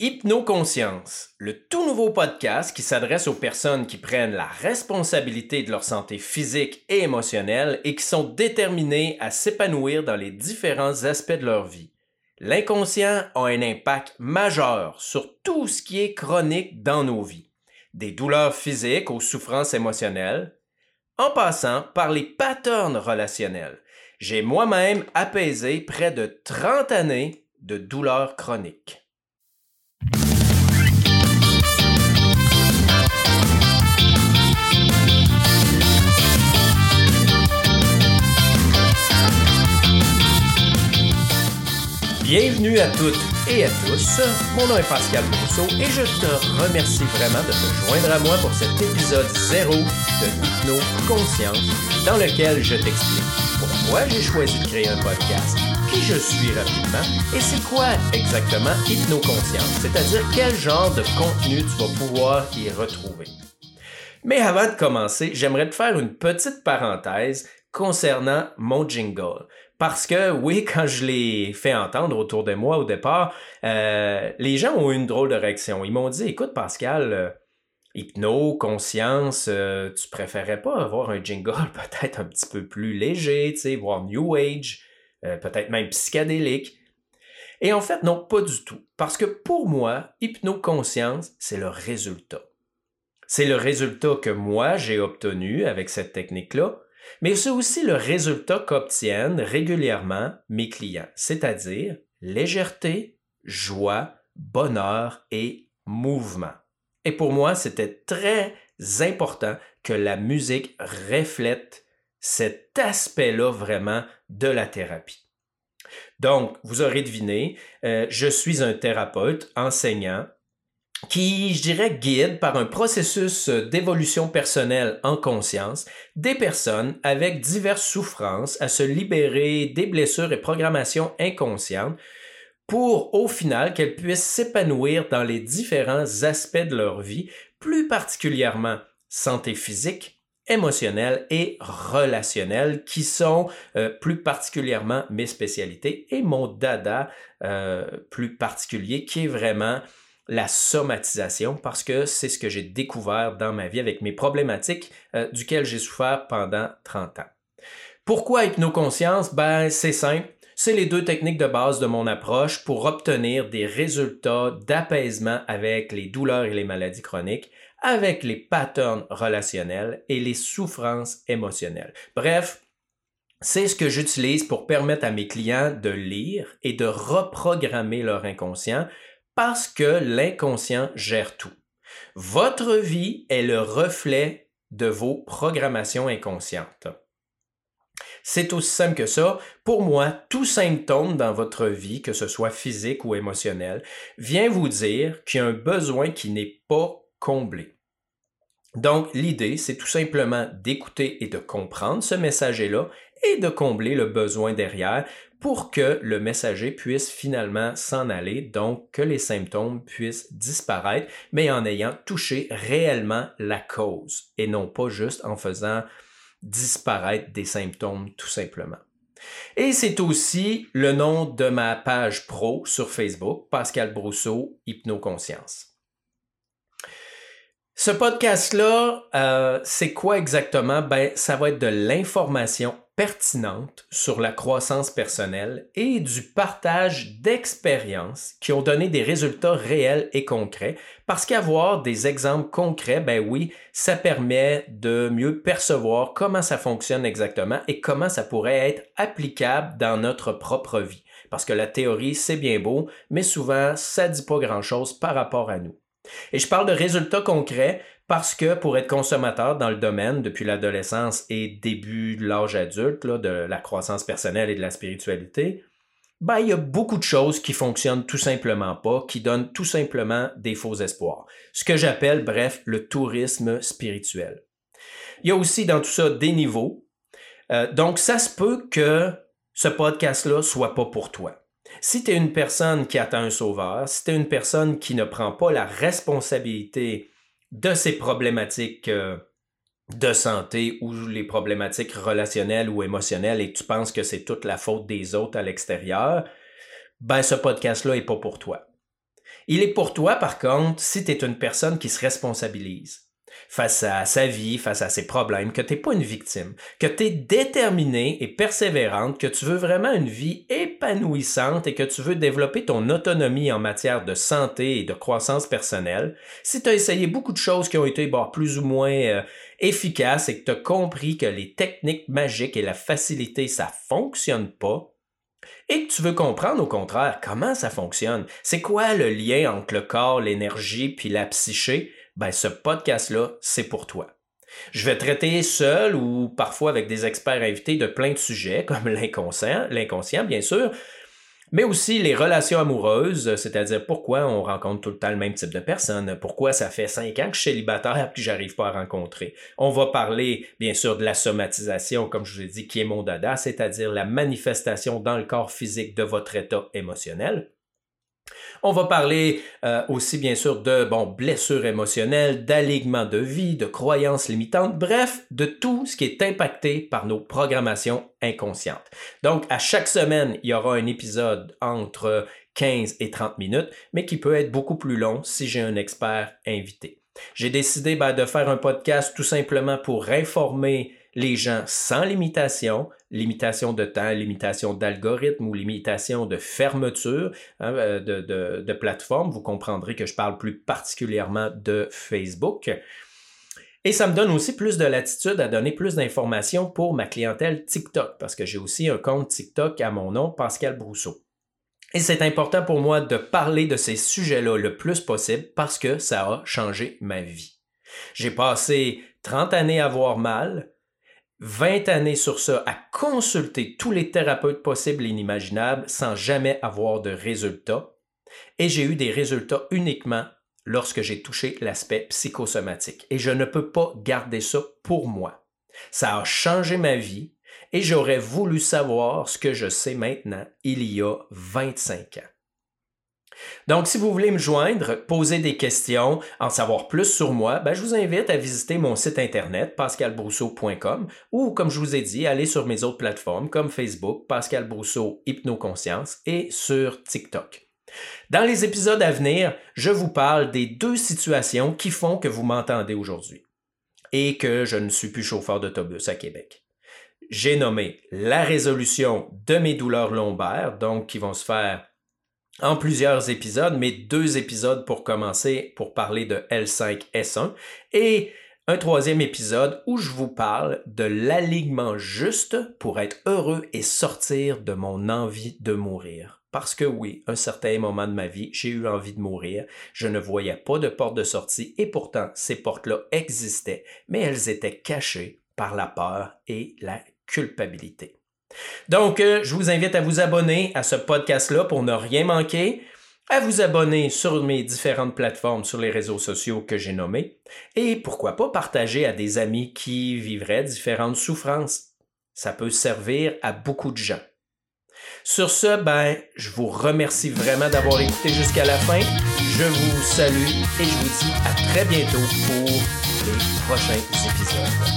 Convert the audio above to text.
Hypnoconscience, le tout nouveau podcast qui s'adresse aux personnes qui prennent la responsabilité de leur santé physique et émotionnelle et qui sont déterminées à s'épanouir dans les différents aspects de leur vie. L'inconscient a un impact majeur sur tout ce qui est chronique dans nos vies, des douleurs physiques aux souffrances émotionnelles, en passant par les patterns relationnels. J'ai moi-même apaisé près de 30 années de douleurs chroniques. Bienvenue à toutes et à tous. Mon nom est Pascal Brousseau et je te remercie vraiment de te joindre à moi pour cet épisode zéro de Hypno Conscience dans lequel je t'explique pourquoi j'ai choisi de créer un podcast, qui je suis rapidement et c'est quoi exactement Hypno Conscience, c'est-à-dire quel genre de contenu tu vas pouvoir y retrouver. Mais avant de commencer, j'aimerais te faire une petite parenthèse concernant mon jingle. Parce que oui, quand je l'ai fait entendre autour de moi au départ, euh, les gens ont eu une drôle de réaction. Ils m'ont dit, écoute Pascal, euh, hypno, conscience, euh, tu préférais pas avoir un jingle peut-être un petit peu plus léger, tu sais, voire New Age, peut-être même psychédélique. Et en fait, non, pas du tout. Parce que pour moi, hypno-conscience, c'est le résultat. C'est le résultat que moi, j'ai obtenu avec cette technique-là, mais c'est aussi le résultat qu'obtiennent régulièrement mes clients, c'est-à-dire légèreté, joie, bonheur et mouvement. Et pour moi, c'était très important que la musique reflète cet aspect-là vraiment de la thérapie. Donc, vous aurez deviné, euh, je suis un thérapeute, enseignant, qui, je dirais, guide par un processus d'évolution personnelle en conscience des personnes avec diverses souffrances à se libérer des blessures et programmations inconscientes pour, au final, qu'elles puissent s'épanouir dans les différents aspects de leur vie, plus particulièrement santé physique, émotionnelle et relationnelle, qui sont euh, plus particulièrement mes spécialités et mon dada euh, plus particulier, qui est vraiment la somatisation parce que c'est ce que j'ai découvert dans ma vie avec mes problématiques euh, duquel j'ai souffert pendant 30 ans. Pourquoi hypnoconscience? Ben, c'est simple. C'est les deux techniques de base de mon approche pour obtenir des résultats d'apaisement avec les douleurs et les maladies chroniques, avec les patterns relationnels et les souffrances émotionnelles. Bref, c'est ce que j'utilise pour permettre à mes clients de lire et de reprogrammer leur inconscient parce que l'inconscient gère tout. Votre vie est le reflet de vos programmations inconscientes. C'est aussi simple que ça. Pour moi, tout symptôme dans votre vie, que ce soit physique ou émotionnel, vient vous dire qu'il y a un besoin qui n'est pas comblé. Donc, l'idée, c'est tout simplement d'écouter et de comprendre ce messager-là et de combler le besoin derrière pour que le messager puisse finalement s'en aller, donc que les symptômes puissent disparaître, mais en ayant touché réellement la cause et non pas juste en faisant disparaître des symptômes tout simplement. Et c'est aussi le nom de ma page pro sur Facebook, Pascal Brousseau, Hypnoconscience. Ce podcast-là, euh, c'est quoi exactement? Ben, ça va être de l'information pertinente sur la croissance personnelle et du partage d'expériences qui ont donné des résultats réels et concrets, parce qu'avoir des exemples concrets, ben oui, ça permet de mieux percevoir comment ça fonctionne exactement et comment ça pourrait être applicable dans notre propre vie. Parce que la théorie, c'est bien beau, mais souvent, ça dit pas grand-chose par rapport à nous. Et je parle de résultats concrets parce que pour être consommateur dans le domaine depuis l'adolescence et début de l'âge adulte, de la croissance personnelle et de la spiritualité, ben, il y a beaucoup de choses qui fonctionnent tout simplement pas, qui donnent tout simplement des faux espoirs. Ce que j'appelle, bref, le tourisme spirituel. Il y a aussi dans tout ça des niveaux. Euh, donc, ça se peut que ce podcast-là soit pas pour toi. Si tu es une personne qui attend un sauveur, si tu es une personne qui ne prend pas la responsabilité de ces problématiques euh, de santé ou les problématiques relationnelles ou émotionnelles et tu penses que c'est toute la faute des autres à l'extérieur, ben ce podcast-là n'est pas pour toi. Il est pour toi, par contre, si tu es une personne qui se responsabilise face à sa vie, face à ses problèmes, que tu n'es pas une victime, que tu es déterminée et persévérante, que tu veux vraiment une vie épanouissante et que tu veux développer ton autonomie en matière de santé et de croissance personnelle, si tu as essayé beaucoup de choses qui ont été plus ou moins euh, efficaces et que tu as compris que les techniques magiques et la facilité, ça fonctionne pas, et que tu veux comprendre au contraire comment ça fonctionne, c'est quoi le lien entre le corps, l'énergie puis la psyché, ben ce podcast-là, c'est pour toi. Je vais traiter seul ou parfois avec des experts invités de plein de sujets, comme l'inconscient, l'inconscient bien sûr, mais aussi les relations amoureuses, c'est-à-dire pourquoi on rencontre tout le temps le même type de personne, pourquoi ça fait cinq ans que je suis célibataire puis j'arrive pas à rencontrer. On va parler bien sûr de la somatisation, comme je vous ai dit, qui est mon dada, c'est-à-dire la manifestation dans le corps physique de votre état émotionnel. On va parler euh, aussi bien sûr de blessures émotionnelles, d'alignement de vie, de croyances limitantes, bref, de tout ce qui est impacté par nos programmations inconscientes. Donc, à chaque semaine, il y aura un épisode entre 15 et 30 minutes, mais qui peut être beaucoup plus long si j'ai un expert invité. J'ai décidé ben, de faire un podcast tout simplement pour informer les gens sans limitation, limitation de temps, limitation d'algorithme ou limitation de fermeture hein, euh, de, de, plateforme. Vous comprendrez que je parle plus particulièrement de Facebook. Et ça me donne aussi plus de latitude à donner plus d'informations pour ma clientèle TikTok, parce que j'ai aussi un compte TikTok à mon nom, Pascal Brousseau. Et c'est important pour moi de parler de ces sujets-là le plus possible parce que ça a changé ma vie. J'ai passé 30 années à avoir mal, 20 années sur ça à consulter tous les thérapeutes possibles et inimaginables sans jamais avoir de résultats. Et j'ai eu des résultats uniquement lorsque j'ai touché l'aspect psychosomatique. Et je ne peux pas garder ça pour moi. Ça a changé ma vie et j'aurais voulu savoir ce que je sais maintenant il y a 25 ans. Donc, si vous voulez me joindre, poser des questions, en savoir plus sur moi, ben, je vous invite à visiter mon site internet pascalbrousseau.com ou, comme je vous ai dit, aller sur mes autres plateformes comme Facebook, Pascal Brousseau Hypnoconscience et sur TikTok. Dans les épisodes à venir, je vous parle des deux situations qui font que vous m'entendez aujourd'hui et que je ne suis plus chauffeur d'autobus à Québec. J'ai nommé la résolution de mes douleurs lombaires, donc qui vont se faire en plusieurs épisodes, mais deux épisodes pour commencer pour parler de L5S1 et un troisième épisode où je vous parle de l'alignement juste pour être heureux et sortir de mon envie de mourir. Parce que oui, un certain moment de ma vie, j'ai eu envie de mourir, je ne voyais pas de porte de sortie et pourtant ces portes-là existaient, mais elles étaient cachées par la peur et la culpabilité. Donc, euh, je vous invite à vous abonner à ce podcast-là pour ne rien manquer, à vous abonner sur mes différentes plateformes sur les réseaux sociaux que j'ai nommés, et pourquoi pas partager à des amis qui vivraient différentes souffrances. Ça peut servir à beaucoup de gens. Sur ce, ben, je vous remercie vraiment d'avoir écouté jusqu'à la fin. Je vous salue et je vous dis à très bientôt pour les prochains épisodes.